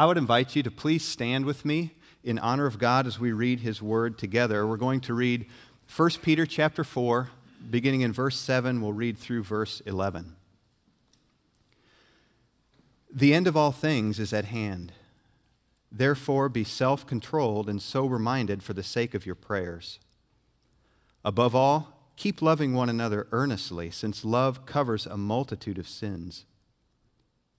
I would invite you to please stand with me in honor of God as we read his word together. We're going to read 1 Peter chapter 4, beginning in verse 7. We'll read through verse 11. The end of all things is at hand. Therefore, be self controlled and sober minded for the sake of your prayers. Above all, keep loving one another earnestly, since love covers a multitude of sins.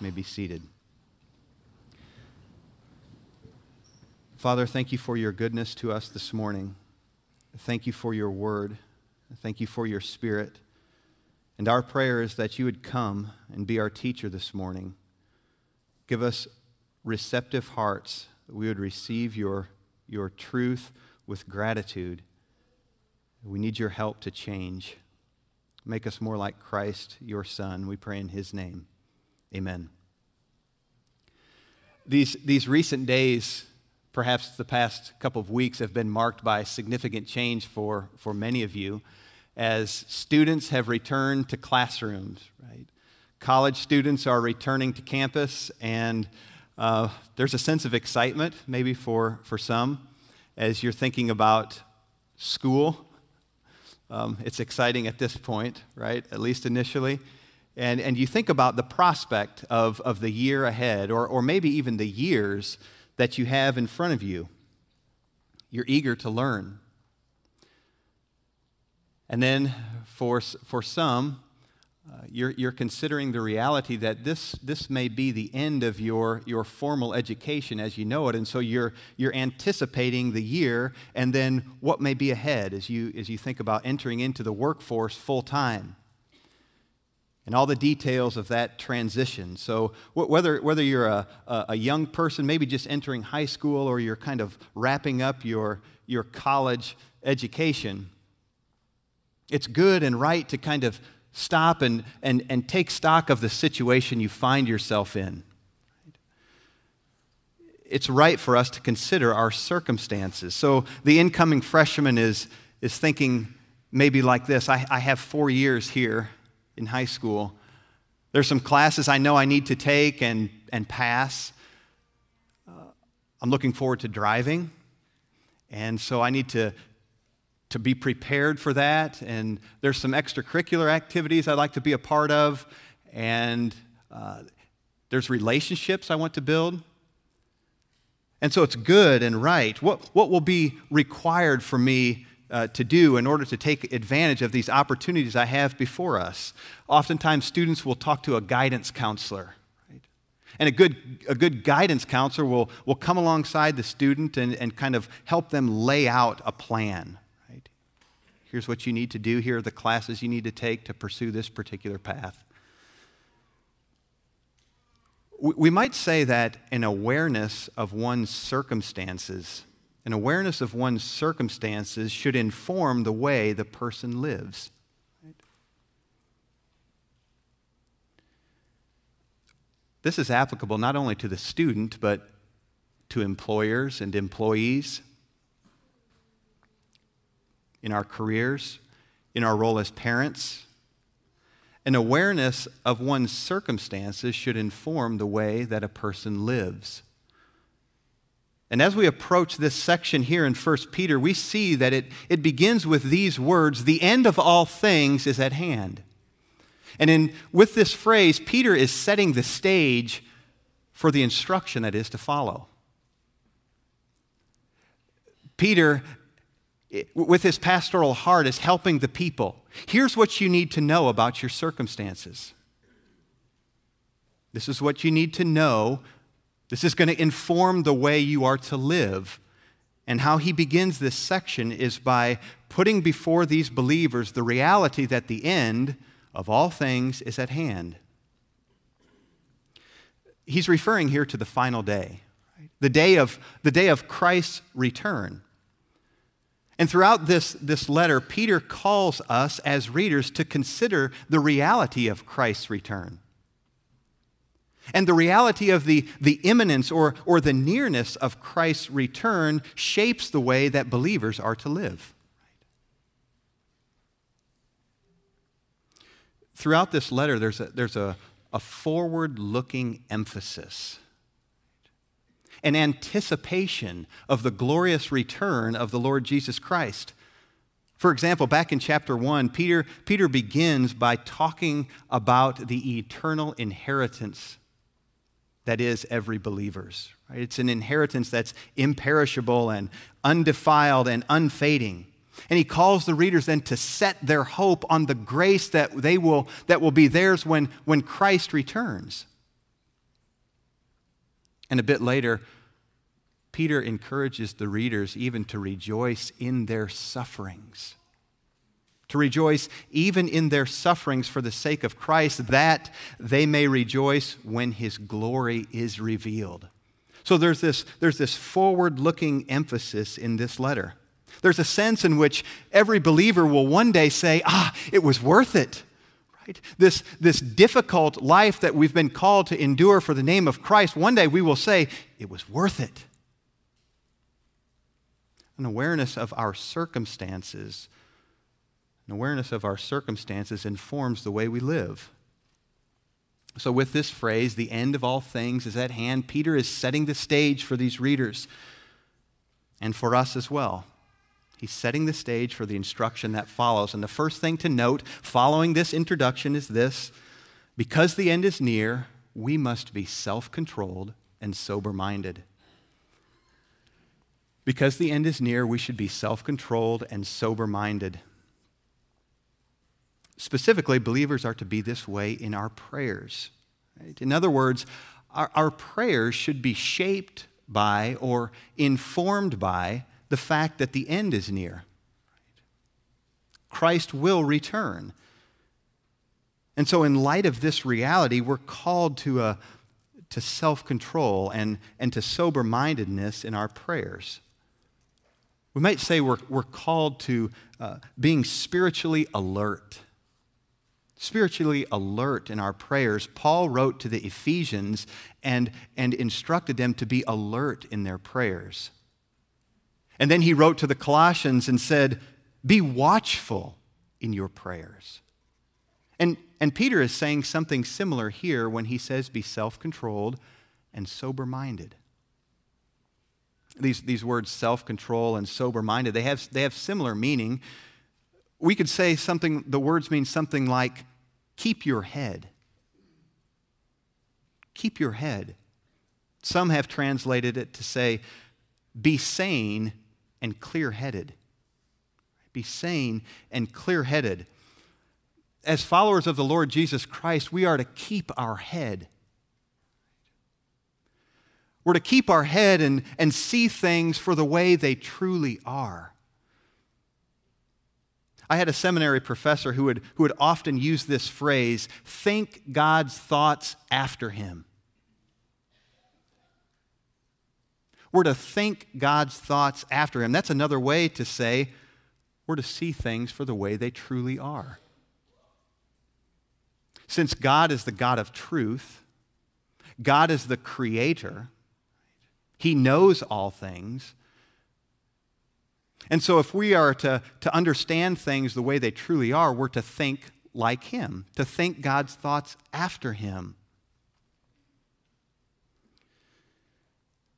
May be seated. Father, thank you for your goodness to us this morning. Thank you for your word. Thank you for your spirit. And our prayer is that you would come and be our teacher this morning. Give us receptive hearts we would receive your, your truth with gratitude. We need your help to change. Make us more like Christ, your Son. We pray in his name. Amen. These, these recent days, perhaps the past couple of weeks, have been marked by significant change for, for many of you as students have returned to classrooms, right? College students are returning to campus, and uh, there's a sense of excitement, maybe for, for some, as you're thinking about school. Um, it's exciting at this point, right? At least initially and, and you think about the prospect of, of the year ahead, or, or maybe even the years that you have in front of you, you're eager to learn. And then for, for some, uh, you're, you're considering the reality that this, this may be the end of your, your formal education as you know it. And so you're, you're anticipating the year and then what may be ahead as you, as you think about entering into the workforce full time and all the details of that transition. So, whether, whether you're a, a young person, maybe just entering high school, or you're kind of wrapping up your, your college education, it's good and right to kind of stop and, and, and take stock of the situation you find yourself in. It's right for us to consider our circumstances. So, the incoming freshman is, is thinking maybe like this I, I have four years here in high school. There's some classes I know I need to take and, and pass. Uh, I'm looking forward to driving, and so I need to, to be prepared for that. And there's some extracurricular activities I'd like to be a part of, and uh, there's relationships I want to build. And so it's good and right. What, what will be required for me uh, to do in order to take advantage of these opportunities I have before us. Oftentimes, students will talk to a guidance counselor. And a good, a good guidance counselor will, will come alongside the student and, and kind of help them lay out a plan. Right? Here's what you need to do, here are the classes you need to take to pursue this particular path. We might say that an awareness of one's circumstances an awareness of one's circumstances should inform the way the person lives. This is applicable not only to the student, but to employers and employees, in our careers, in our role as parents. An awareness of one's circumstances should inform the way that a person lives. And as we approach this section here in 1 Peter, we see that it, it begins with these words the end of all things is at hand. And in, with this phrase, Peter is setting the stage for the instruction that is to follow. Peter, with his pastoral heart, is helping the people. Here's what you need to know about your circumstances. This is what you need to know this is going to inform the way you are to live. And how he begins this section is by putting before these believers the reality that the end of all things is at hand. He's referring here to the final day. The day of, the day of Christ's return. And throughout this, this letter, Peter calls us as readers to consider the reality of Christ's return. And the reality of the, the imminence or, or the nearness of Christ's return shapes the way that believers are to live. Throughout this letter, there's a, there's a, a forward looking emphasis an anticipation of the glorious return of the Lord Jesus Christ. For example, back in chapter 1, Peter, Peter begins by talking about the eternal inheritance that is every believer's. Right? It's an inheritance that's imperishable and undefiled and unfading. And he calls the readers then to set their hope on the grace that they will that will be theirs when, when Christ returns. And a bit later, Peter encourages the readers even to rejoice in their sufferings. To rejoice even in their sufferings for the sake of Christ, that they may rejoice when his glory is revealed. So there's this, there's this forward looking emphasis in this letter. There's a sense in which every believer will one day say, Ah, it was worth it. Right? This, this difficult life that we've been called to endure for the name of Christ, one day we will say, It was worth it an awareness of our circumstances. Awareness of our circumstances informs the way we live. So, with this phrase, the end of all things is at hand, Peter is setting the stage for these readers and for us as well. He's setting the stage for the instruction that follows. And the first thing to note following this introduction is this because the end is near, we must be self controlled and sober minded. Because the end is near, we should be self controlled and sober minded. Specifically, believers are to be this way in our prayers. Right? In other words, our, our prayers should be shaped by or informed by the fact that the end is near. Christ will return. And so, in light of this reality, we're called to, a, to self control and, and to sober mindedness in our prayers. We might say we're, we're called to uh, being spiritually alert. Spiritually alert in our prayers. Paul wrote to the Ephesians and, and instructed them to be alert in their prayers. And then he wrote to the Colossians and said, Be watchful in your prayers. And, and Peter is saying something similar here when he says, Be self controlled and sober minded these, these words self control and sober minded, they have, they have similar meaning. We could say something, the words mean something like keep your head. Keep your head. Some have translated it to say be sane and clear headed. Be sane and clear headed. As followers of the Lord Jesus Christ, we are to keep our head we're to keep our head and, and see things for the way they truly are. I had a seminary professor who would, who would often use this phrase think God's thoughts after him. We're to think God's thoughts after him. That's another way to say we're to see things for the way they truly are. Since God is the God of truth, God is the creator, he knows all things. And so, if we are to, to understand things the way they truly are, we're to think like Him, to think God's thoughts after Him.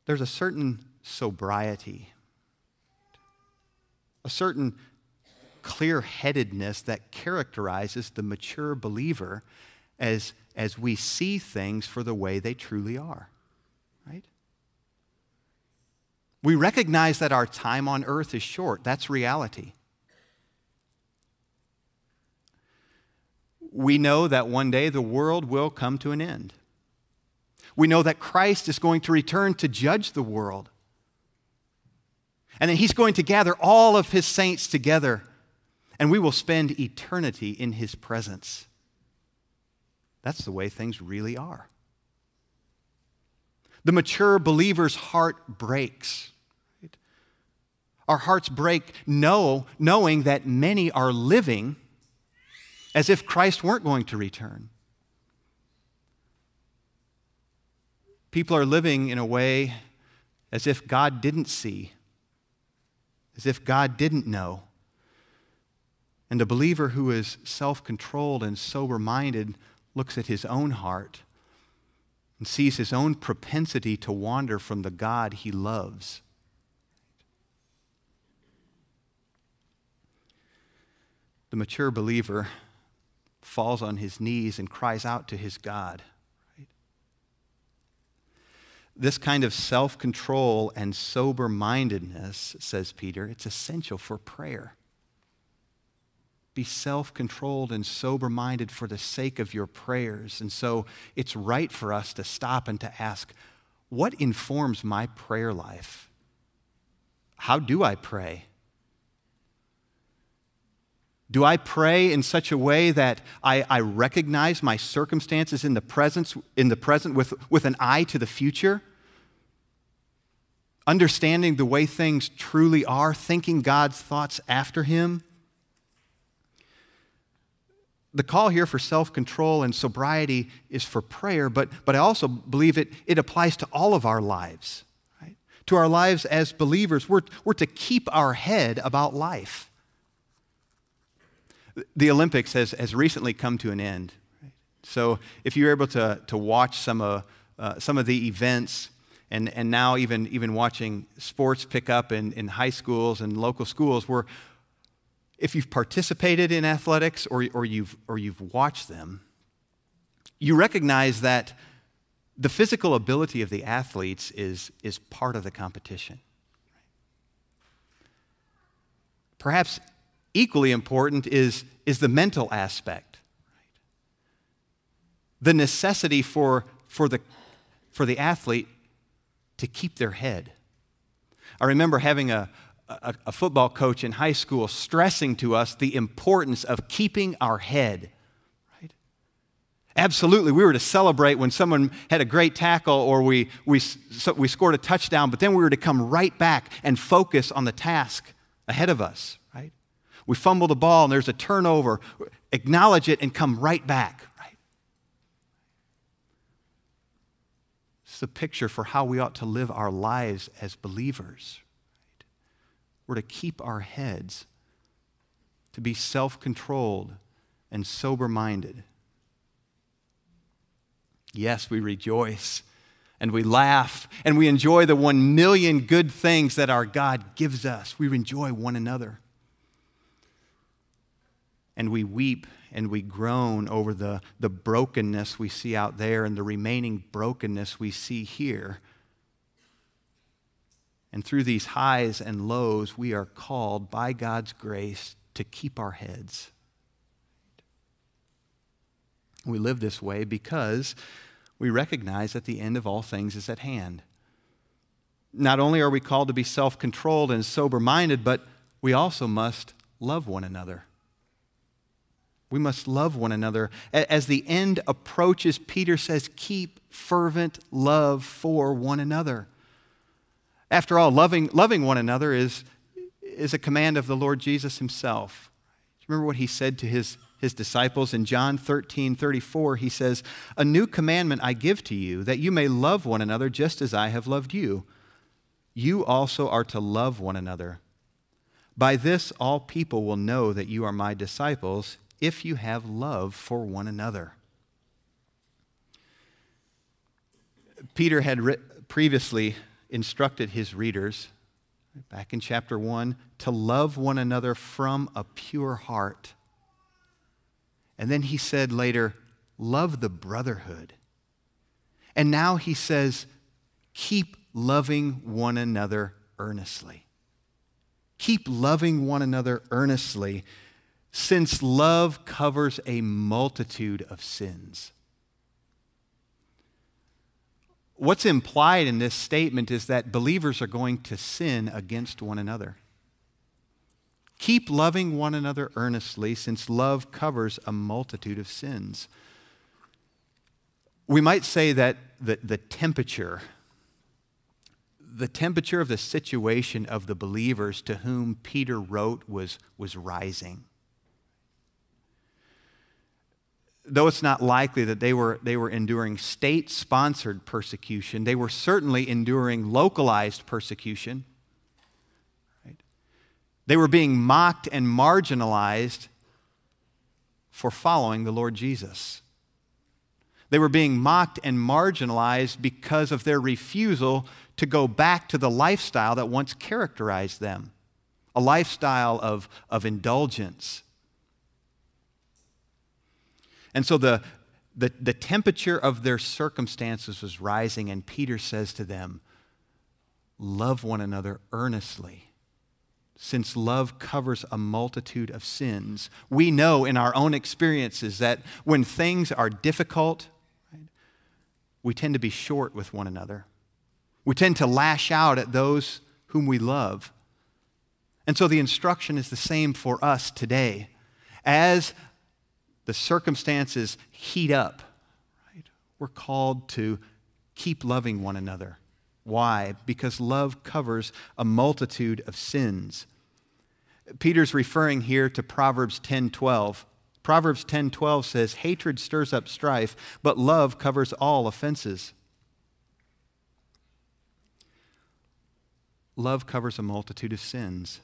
There's a certain sobriety, a certain clear headedness that characterizes the mature believer as, as we see things for the way they truly are. We recognize that our time on earth is short. That's reality. We know that one day the world will come to an end. We know that Christ is going to return to judge the world. And that he's going to gather all of his saints together, and we will spend eternity in his presence. That's the way things really are. The mature believer's heart breaks. Our hearts break know, knowing that many are living as if Christ weren't going to return. People are living in a way as if God didn't see, as if God didn't know. And a believer who is self controlled and sober minded looks at his own heart and sees his own propensity to wander from the God he loves. The mature believer falls on his knees and cries out to his God. This kind of self control and sober mindedness, says Peter, it's essential for prayer. Be self controlled and sober minded for the sake of your prayers. And so it's right for us to stop and to ask, what informs my prayer life? How do I pray? Do I pray in such a way that I, I, recognize my circumstances in the, presence, in the present with, with an eye to the future? Understanding the way things truly are, thinking God's thoughts after Him? The call here for self control and sobriety is for prayer, but, but I also believe it, it applies to all of our lives. Right? To our lives as believers, we're, we're to keep our head about life the Olympics has, has recently come to an end. So if you're able to, to watch some of, uh, some of the events, and, and now even, even watching sports pick up in, in high schools and local schools, where if you've participated in athletics or, or, you've, or you've watched them, you recognize that the physical ability of the athletes is, is part of the competition. Perhaps equally important is, is the mental aspect. The necessity for, for, the, for the athlete to keep their head. I remember having a, a, a, football coach in high school stressing to us the importance of keeping our head. Right? Absolutely, we were to celebrate when someone had a great tackle or we, we, so we scored a touchdown, but then we were to come right back and focus on the task ahead of us right? we fumble the ball and there's a turnover, acknowledge it and come right back. Right? It's a picture for how we ought to live our lives as believers. We're to keep our heads, to be self controlled and sober minded. Yes, we rejoice and we laugh and we enjoy the one million good things that our God gives us. We enjoy one another and we weep and we groan over the, the brokenness we see out there and the remaining brokenness we see here. And through these highs and lows, we are called by God's grace to keep our heads. We live this way because we recognize that the end of all things is at hand. Not only are we called to be self controlled and sober minded, but we also must love one another. We must love one another. As the end approaches, Peter says, keep fervent love for one another. After all, loving, loving one another is, is a command of the Lord Jesus himself. Remember what he said to his, his disciples in John 13 34? He says, A new commandment I give to you, that you may love one another just as I have loved you. You also are to love one another. By this, all people will know that you are my disciples if you have love for one another. Peter had previously instructed his readers, back in chapter 1, to love one another from a pure heart. And then he said later, love the brotherhood. And now he says, keep loving one another earnestly. Keep loving one another earnestly since love covers a multitude of sins. What's implied in this statement is that believers are going to sin against one another. Keep loving one another earnestly, since love covers a multitude of sins. We might say that the, the temperature the temperature of the situation of the believers to whom Peter wrote was, was rising. Though it's not likely that they were, they were enduring state sponsored persecution, they were certainly enduring localized persecution. Right? They were being mocked and marginalized for following the Lord Jesus. They were being mocked and marginalized because of their refusal to go back to the lifestyle that once characterized them a lifestyle of, of indulgence. And so the, the, the temperature of their circumstances was rising, and Peter says to them, Love one another earnestly since love covers a multitude of sins. We know in our own experiences that when things are difficult, right, we tend to be short with one another. We tend to lash out at those whom we love. And so the instruction is the same for us today. As the circumstances heat up, right, we're called to keep loving one another why? Because love covers a multitude of sins. Peter's referring here to Proverbs 10:12. Proverbs 10:12 says, "Hatred stirs up strife, but love covers all offenses." Love covers a multitude of sins.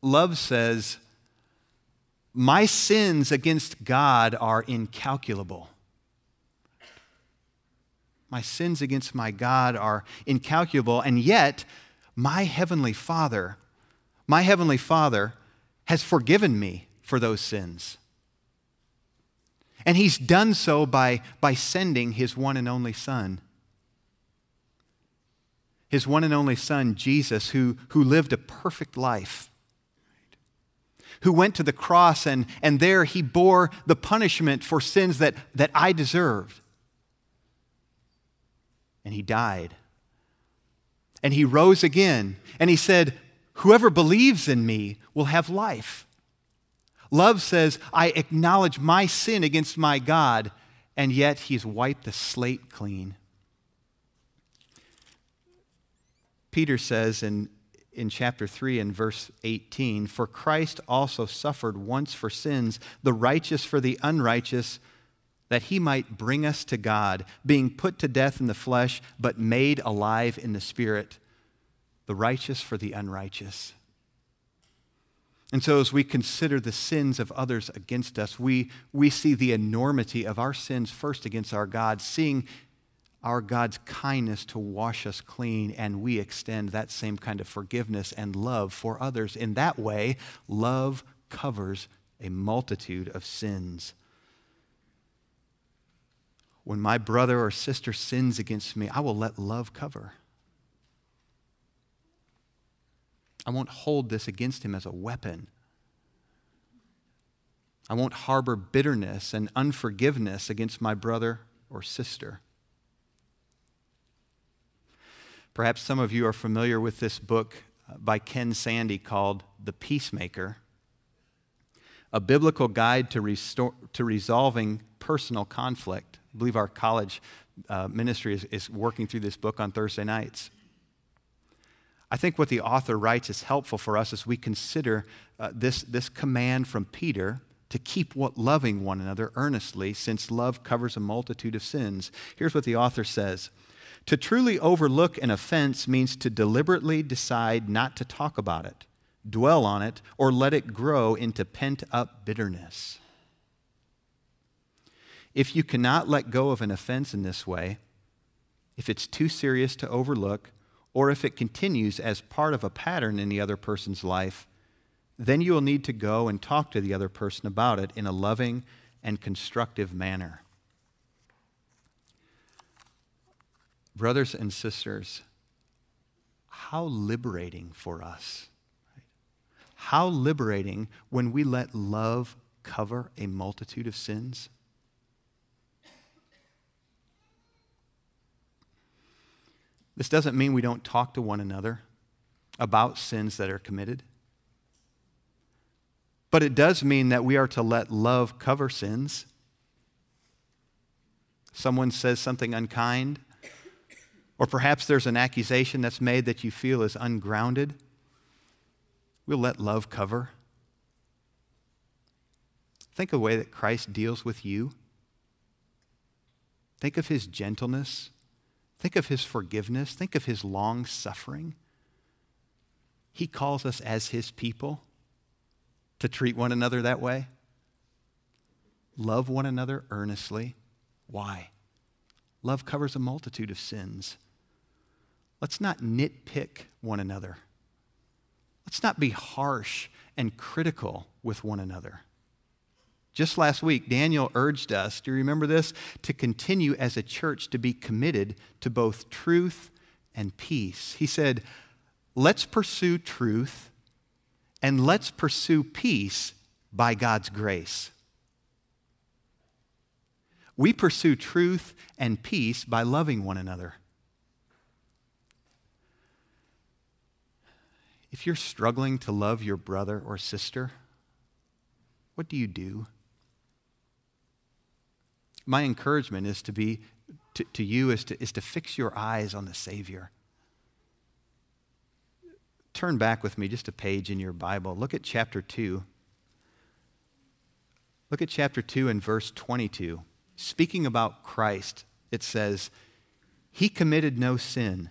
Love says, "My sins against God are incalculable." My sins against my God are incalculable, and yet my heavenly Father, my heavenly Father has forgiven me for those sins. And he's done so by, by sending his one and only Son. His one and only Son, Jesus, who, who lived a perfect life, who went to the cross, and, and there he bore the punishment for sins that, that I deserved and he died. And he rose again, and he said, Whoever believes in me will have life. Love says, I acknowledge my sin against my God, and yet he's wiped the slate clean. Peter says in, in chapter 3 and verse 18 For Christ also suffered once for sins, the righteous for the unrighteous that he might bring us to God, being put to death in the flesh, but made alive in the spirit, the righteous for the unrighteous. And so, as we consider the sins of others against us, we, we see the enormity of our sins first against our God, seeing our God's kindness to wash us clean, and we extend that same kind of forgiveness and love for others. In that way, love covers a multitude of sins when my brother or sister sins against me, I will let love cover. I won't hold this against him as a weapon. I won't harbor bitterness and unforgiveness against my brother or sister. Perhaps some of you are familiar with this book uh, by Ken Sande called The Peacemaker, a biblical guide to, restore, to resolving personal conflict. I believe our college uh, ministry is, is working through this book on Thursday nights. I think what the author writes is helpful for us as we consider uh, this, this command from Peter to keep what loving one another earnestly, since love covers a multitude of sins. Here's what the author says To truly overlook an offense means to deliberately decide not to talk about it, dwell on it, or let it grow into pent up bitterness. If you cannot let go of an offense in this way, if it's too serious to overlook, or if it continues as part of a pattern in the other person's life, then you will need to go and talk to the other person about it in a loving and constructive manner. Brothers and sisters, how liberating for us. How liberating when we let love cover a multitude of sins. This doesn't mean we don't talk to one another about sins that are committed. But it does mean that we are to let love cover sins. Someone says something unkind, Or perhaps there's an accusation that's made that you feel is ungrounded. We'll let love cover. Think of the way that Christ deals with you. Think of his gentleness. Think of his forgiveness. Think of his long suffering. He calls us as his people to treat one another that way. Love one another earnestly. Why? Love covers a multitude of sins. Let's not nitpick one another. Let's not be harsh and critical with one another. Just last week, Daniel urged us, do you remember this? To continue as a church to be committed to both truth and peace. He said, let's pursue truth and let's pursue peace by God's grace. We pursue truth and peace by loving one another. If you're struggling to love your brother or sister, what do you do? My encouragement is to be to, to you is to, is to fix your eyes on the Savior. Turn back with me just a page in your Bible. Look at chapter 2. Look at chapter 2 and verse 22. Speaking about Christ, it says, He committed no sin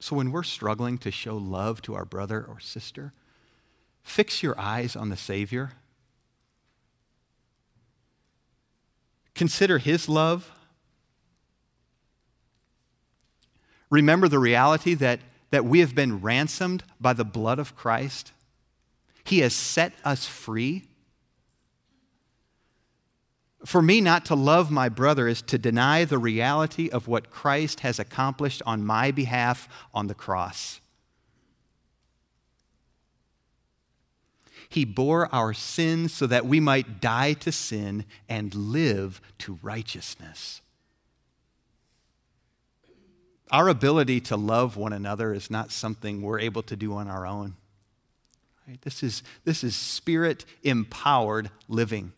So when we're struggling to show love to our brother or sister, fix your eyes on the Savior. Consider his love. Remember the reality that, that we have been ransomed by the blood of Christ. He has set us free. For me, not to love my brother is to deny the reality of what Christ has accomplished on my behalf on the cross. He bore our sins so that we might die to sin and live to righteousness. Our ability to love one another is not something we're able to do on our own. This, is, this is spirit empowered living.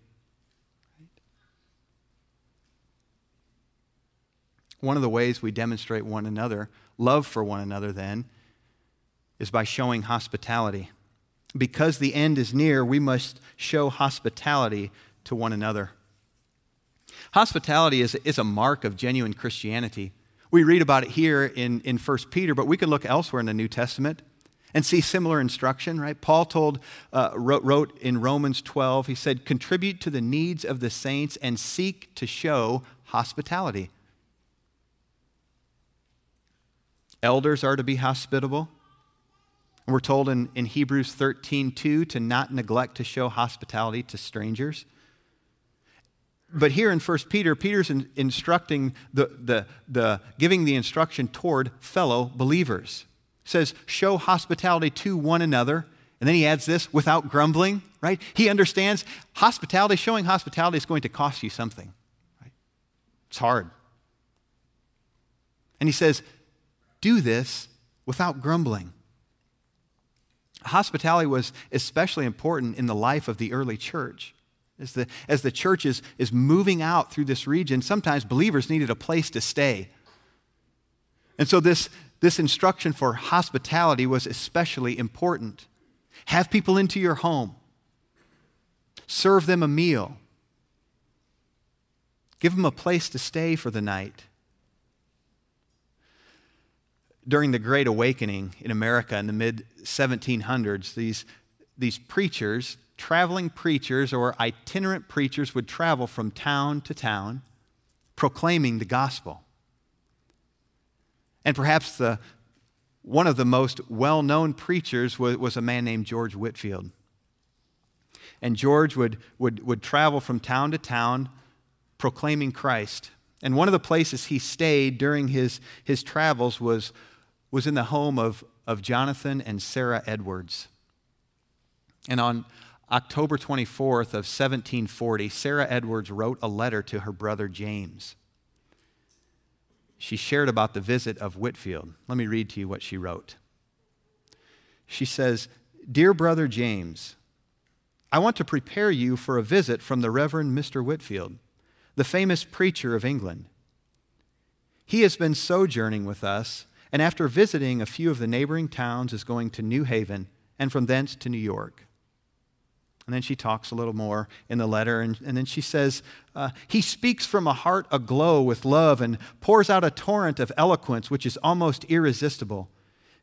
One of the ways we demonstrate one another, love for one another, then, is by showing hospitality. Because the end is near, we must show hospitality to one another. Hospitality is, is a mark of genuine Christianity. We read about it here in, in 1 Peter, but we can look elsewhere in the New Testament and see similar instruction, right? Paul told, uh, wrote, wrote in Romans 12, he said, contribute to the needs of the saints and seek to show hospitality. Elders are to be hospitable. We're told in, in Hebrews 13, 2, to not neglect to show hospitality to strangers. But here in 1 Peter, Peter's in, instructing the, the, the, giving the instruction toward fellow believers. says, show hospitality to one another. And then he adds this without grumbling, right? He understands hospitality, showing hospitality is going to cost you something. Right? It's hard. And he says, do this without grumbling. Hospitality was especially important in the life of the early church. As the, as the church is, is moving out through this region, sometimes believers needed a place to stay. And so, this, this instruction for hospitality was especially important. Have people into your home, serve them a meal, give them a place to stay for the night during the Great Awakening in America in the mid 1700s, these, these preachers, traveling preachers or itinerant preachers, would travel from town to town proclaiming the gospel. And perhaps the, one of the most well known preachers was, was a man named George Whitefield. And George would, would, would travel from town to town proclaiming Christ. And one of the places he stayed during his, his travels was, was in the home of, of Jonathan and Sarah Edwards. And on October 24th of 1740, Sarah Edwards wrote a letter to her brother James. She shared about the visit of Whitefield. Let me read to you what she wrote. She says, Dear brother James, I want to prepare you for a visit from the Reverend Mr. Whitefield, the famous preacher of England. He has been sojourning with us, and after visiting a few of the neighboring towns, is going to New Haven, and from thence to New York. And then she talks a little more in the letter, and, and then she says, uh, He speaks from a heart aglow with love and pours out a torrent of eloquence which is almost irresistible.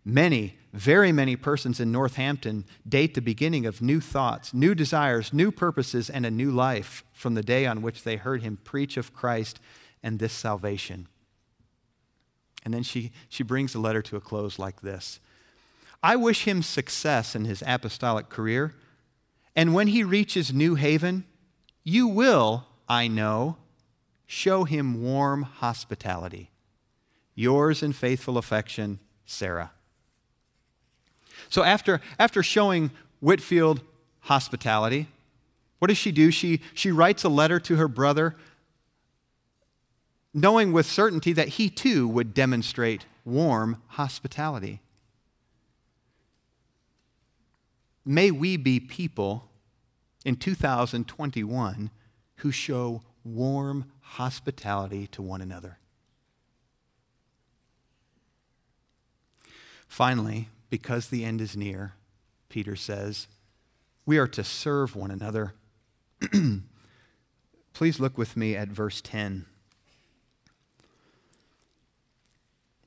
Many, very many persons in Northampton date the beginning of new thoughts, new desires, new purposes, and a new life from the day on which they heard him preach of Christ and this salvation. And then she, she brings the letter to a close like this I wish him success in his apostolic career. And when he reaches New Haven, you will, I know, show him warm hospitality. Yours in faithful affection, Sarah. So after, after showing Whitefield hospitality, what does she do? She, she writes a letter to her brother, knowing with certainty that he too would demonstrate warm hospitality. May we be people in 2021 who show warm hospitality to one another. Finally, because the end is near, Peter says, we are to serve one another. Please look with me at verse 10.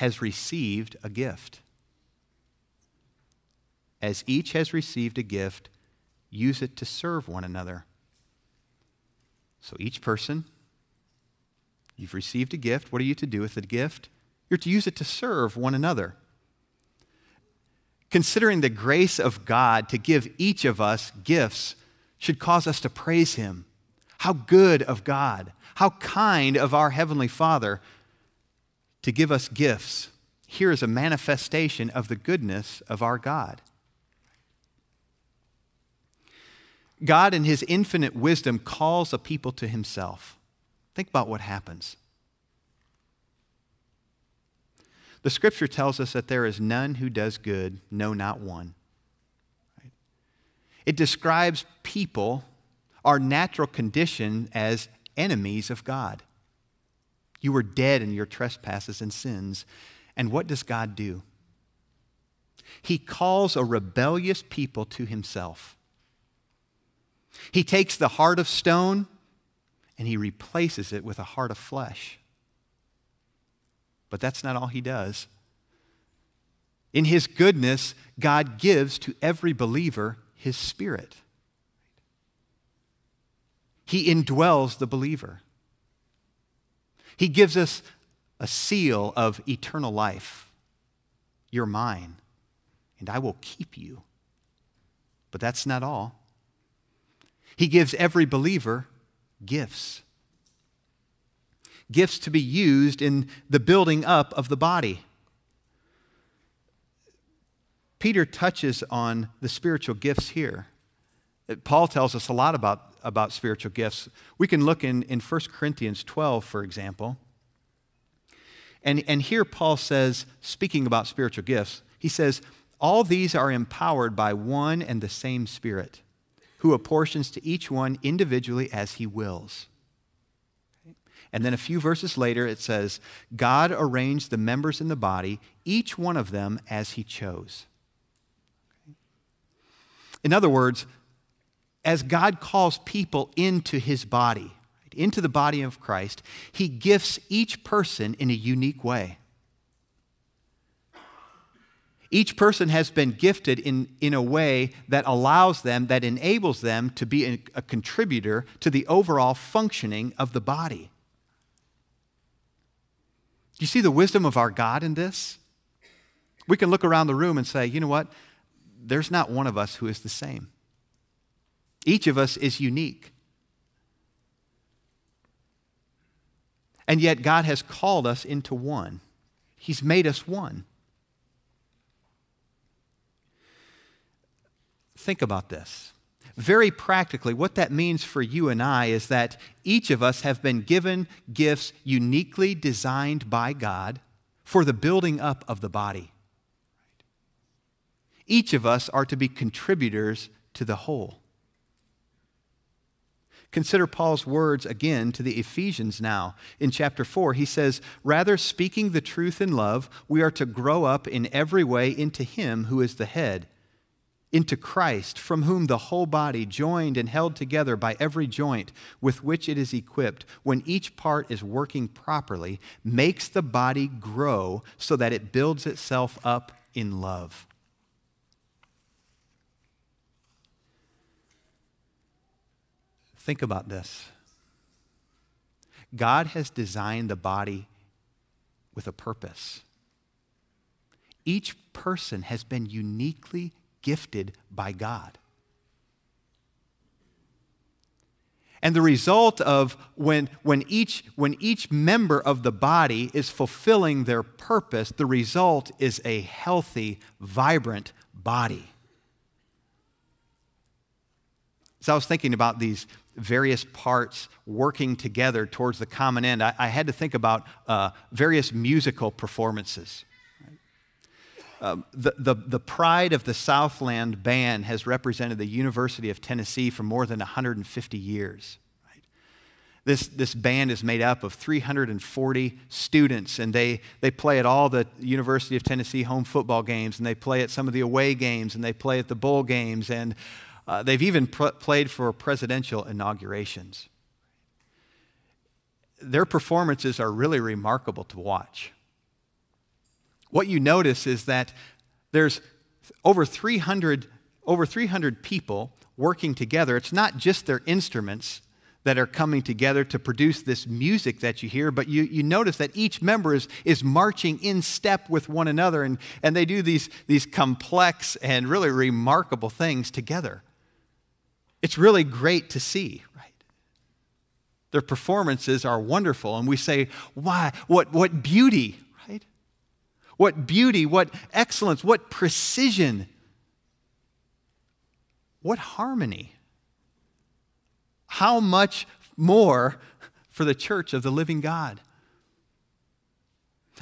has received a gift. As each has received a gift, use it to serve one another. So each person You've received a gift. What are you to do with the gift? You're to use it to serve one another. Considering the grace of God to give each of us gifts should cause us to praise Him. How good of God, how kind of our Heavenly Father to give us gifts. Here is a manifestation of the goodness of our God. God, in His infinite wisdom, calls a people to Himself. Think about what happens. The scripture tells us that there is none who does good, no, not one. It describes people, our natural condition, as enemies of God. You were dead in your trespasses and sins. And what does God do? He calls a rebellious people to himself. He takes the heart of stone and he replaces it with a heart of flesh. But that's not all he does. In his goodness, God gives to every believer his spirit. He indwells the believer. He gives us a seal of eternal life. You're mine, and I will keep you. But that's not all. He gives every believer gifts. Gifts to be used in the building up of the body. Peter touches on the spiritual gifts here. Paul tells us a lot about, about spiritual gifts. We can look in, in 1 Corinthians 12, for example. And, and here Paul says, speaking about spiritual gifts, he says, All these are empowered by one and the same Spirit who apportions to each one individually as he wills. And then a few verses later, it says, God arranged the members in the body, each one of them as he chose. In other words, as God calls people into his body, into the body of Christ, he gifts each person in a unique way. Each person has been gifted in, in a way that allows them, that enables them to be a, a contributor to the overall functioning of the body. Do you see the wisdom of our God in this? We can look around the room and say, you know what? There's not one of us who is the same. Each of us is unique. And yet, God has called us into one. He's made us one. Think about this. Very practically, what that means for you and I is that each of us have been given gifts uniquely designed by God for the building up of the body. Each of us are to be contributors to the whole. Consider Paul's words again to the Ephesians now. In chapter 4, he says, Rather, speaking the truth in love, we are to grow up in every way into Him who is the head, into Christ, from whom the whole body, joined and held together by every joint with which it is equipped, when each part is working properly, makes the body grow so that it builds itself up in love. Think about this God has designed the body with a purpose. Each person has been uniquely gifted by God. And the result of when, when, each, when each member of the body is fulfilling their purpose, the result is a healthy, vibrant body. So I was thinking about these various parts working together towards the common end, I, I had to think about uh, various musical performances. Um, the, the, the pride of the Southland Band has represented the University of Tennessee for more than 150 years. This, this band is made up of 340 students, and they, they play at all the University of Tennessee home football games, and they play at some of the away games, and they play at the bowl games, and uh, they've even pr- played for presidential inaugurations. Their performances are really remarkable to watch. What you notice is that there's over 300, over 300 people working together. It's not just their instruments that are coming together to produce this music that you hear, but you, you notice that each member is, is marching in step with one another, and, and they do these, these complex and really remarkable things together. It's really great to see, right? Their performances are wonderful, and we say, why? What, what beauty, right? What beauty, what excellence, what precision, what harmony. How much more for the church of the living God?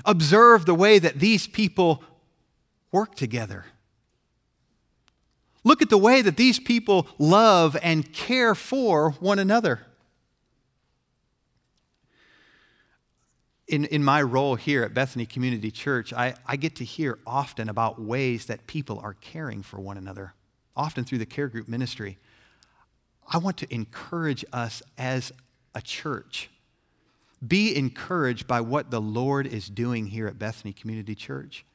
Observe the way that these people work together. Look at the way that these people love and care for one another. In, in my role here at Bethany Community Church, I, I get to hear often about ways that people are caring for one another, often through the care group ministry. I want to encourage us as a church. Be encouraged by what the Lord is doing here at Bethany Community Church.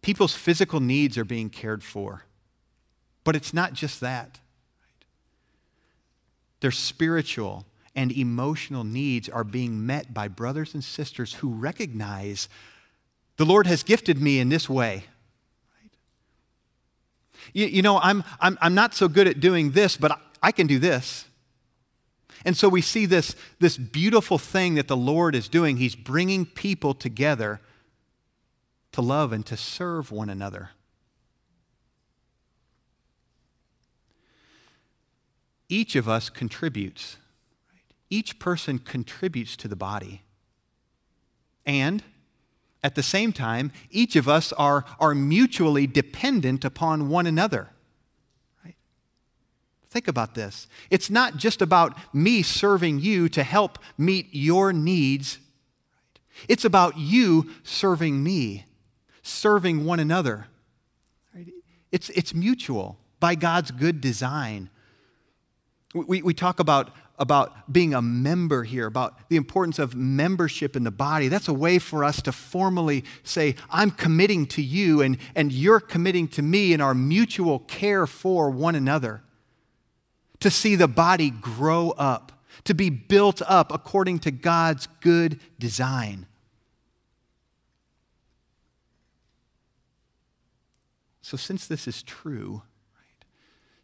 People's physical needs are being cared for. But it's not just that. Their spiritual and emotional needs are being met by brothers and sisters who recognize the Lord has gifted me in this way. You, you know, I'm, I'm, I'm not so good at doing this, but I, I can do this. And so we see this, this beautiful thing that the Lord is doing. He's bringing people together to love and to serve one another. Each of us contributes. Each person contributes to the body. And at the same time, each of us are, are mutually dependent upon one another. Right? Think about this. It's not just about me serving you to help meet your needs, it's about you serving me, serving one another. It's, it's mutual by God's good design. We, we talk about about being a member here, about the importance of membership in the body. That's a way for us to formally say, I'm committing to you and, and you're committing to me in our mutual care for one another. To see the body grow up, to be built up according to God's good design. So, since this is true, right,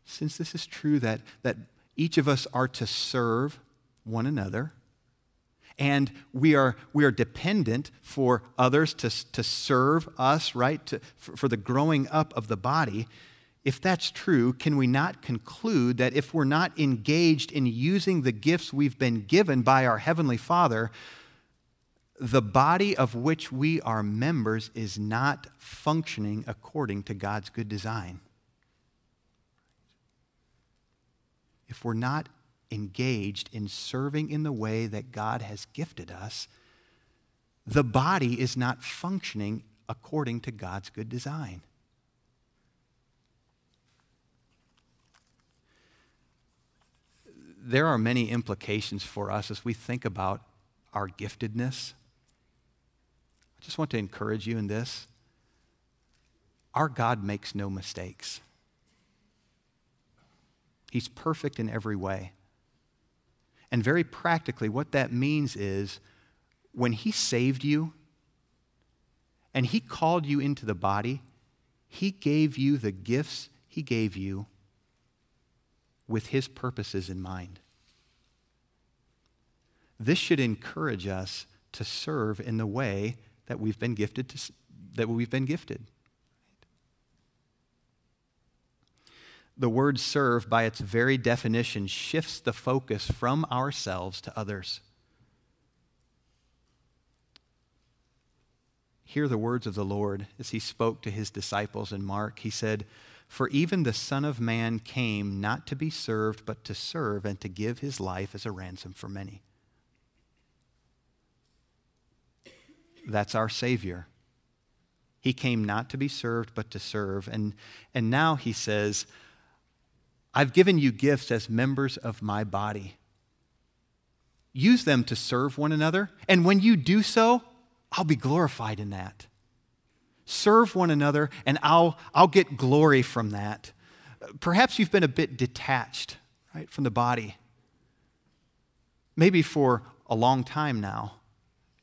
since this is true that, that each of us are to serve one another. And we are, we are dependent for others to, to serve us, right? To, for, for the growing up of the body. If that's true, can we not conclude that if we're not engaged in using the gifts we've been given by our Heavenly Father, the body of which we are members is not functioning according to God's good design? If we're not engaged in serving in the way that God has gifted us, the body is not functioning according to God's good design. There are many implications for us as we think about our giftedness. I just want to encourage you in this. Our God makes no mistakes. He's perfect in every way. And very practically, what that means is when He saved you and He called you into the body, He gave you the gifts He gave you with His purposes in mind. This should encourage us to serve in the way that we've been gifted to, that we've been gifted. The word serve, by its very definition, shifts the focus from ourselves to others. Hear the words of the Lord as he spoke to his disciples in Mark. He said, For even the Son of Man came not to be served, but to serve and to give his life as a ransom for many. That's our Savior. He came not to be served, but to serve. And, and now he says, I've given you gifts as members of my body. Use them to serve one another, and when you do so, I'll be glorified in that. Serve one another, and I'll, I'll get glory from that. Perhaps you've been a bit detached, right, from the body. Maybe for a long time now,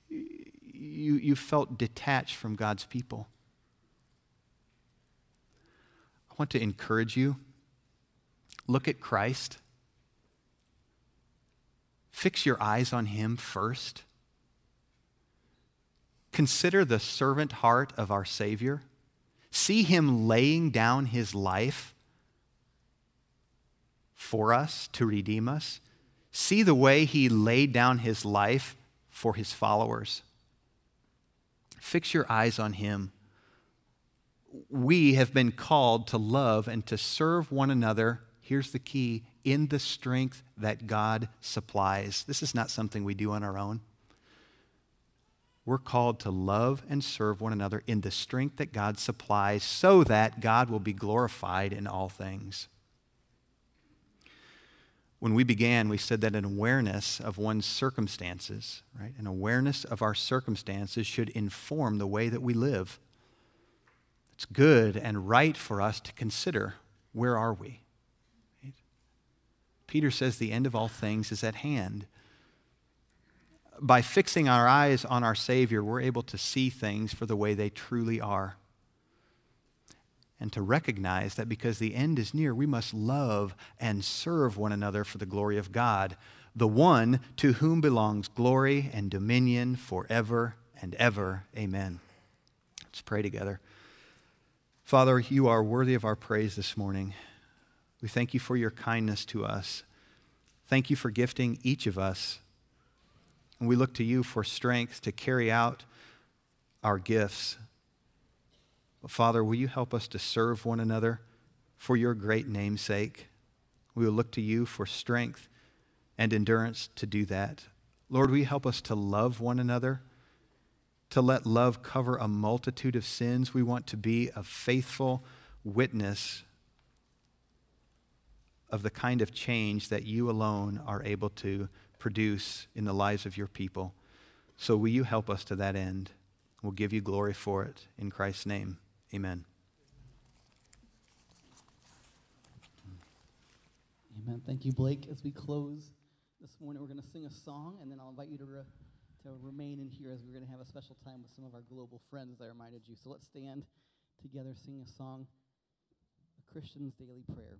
you, you felt detached from God's people. I want to encourage you Look at Christ. Fix your eyes on him first. Consider the servant heart of our Savior. See him laying down his life for us to redeem us. See the way he laid down his life for his followers. Fix your eyes on him. We have been called to love and to serve one another here's the key in the strength that God supplies. This is not something we do on our own. We're called to love and serve one another in the strength that God supplies so that God will be glorified in all things. When we began, we said that an awareness of one's circumstances, right, an awareness of our circumstances should inform the way that we live. It's good and right for us to consider where are we? Peter says the end of all things is at hand. By fixing our eyes on our Savior, we're able to see things for the way they truly are. And to recognize that because the end is near, we must love and serve one another for the glory of God, the one to whom belongs glory and dominion forever and ever. Amen. Let's pray together. Father, you are worthy of our praise this morning. We thank you for your kindness to us. Thank you for gifting each of us. And we look to you for strength to carry out our gifts. But Father, will you help us to serve one another for your great name's sake? We will look to you for strength and endurance to do that. Lord, will you help us to love one another, to let love cover a multitude of sins? We want to be a faithful witness of the kind of change that you alone are able to produce in the lives of your people. So will you help us to that end? We'll give you glory for it. In Christ's name, amen. Amen. Thank you, Blake. As we close this morning, we're going to sing a song, and then I'll invite you to, re- to remain in here as we're going to have a special time with some of our global friends that I reminded you. So let's stand together, sing a song, A Christian's Daily Prayer.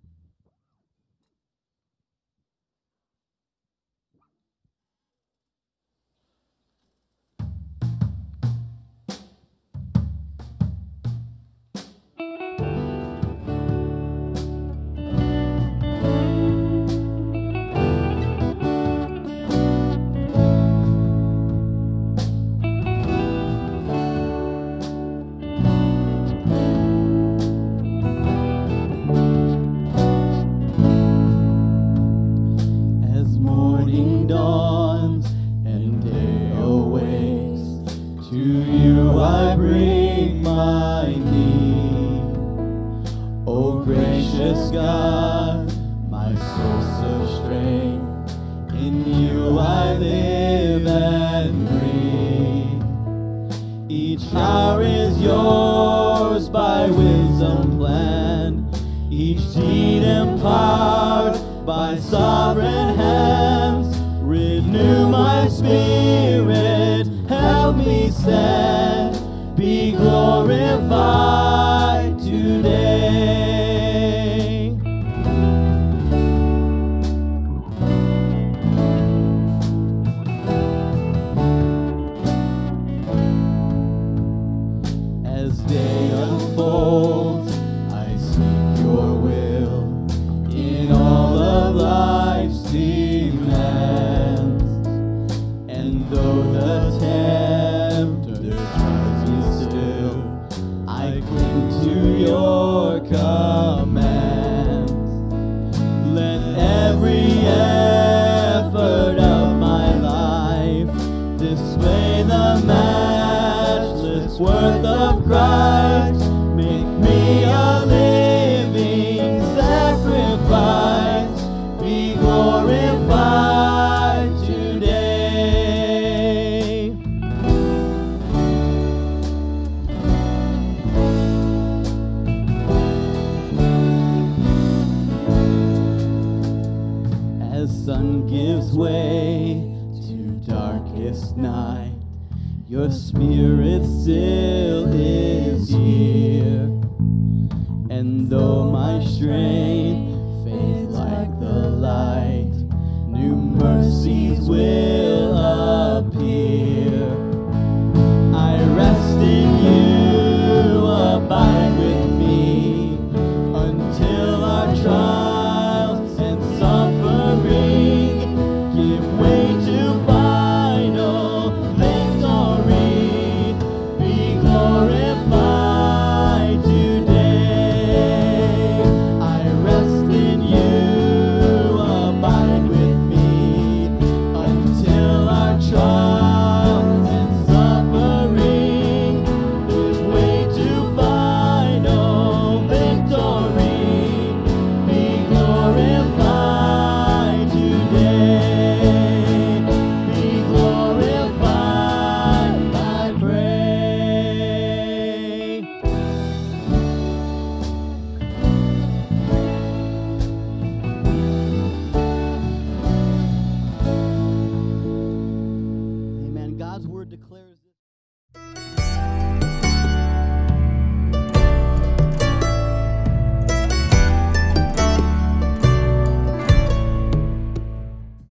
Still is here. And though my strength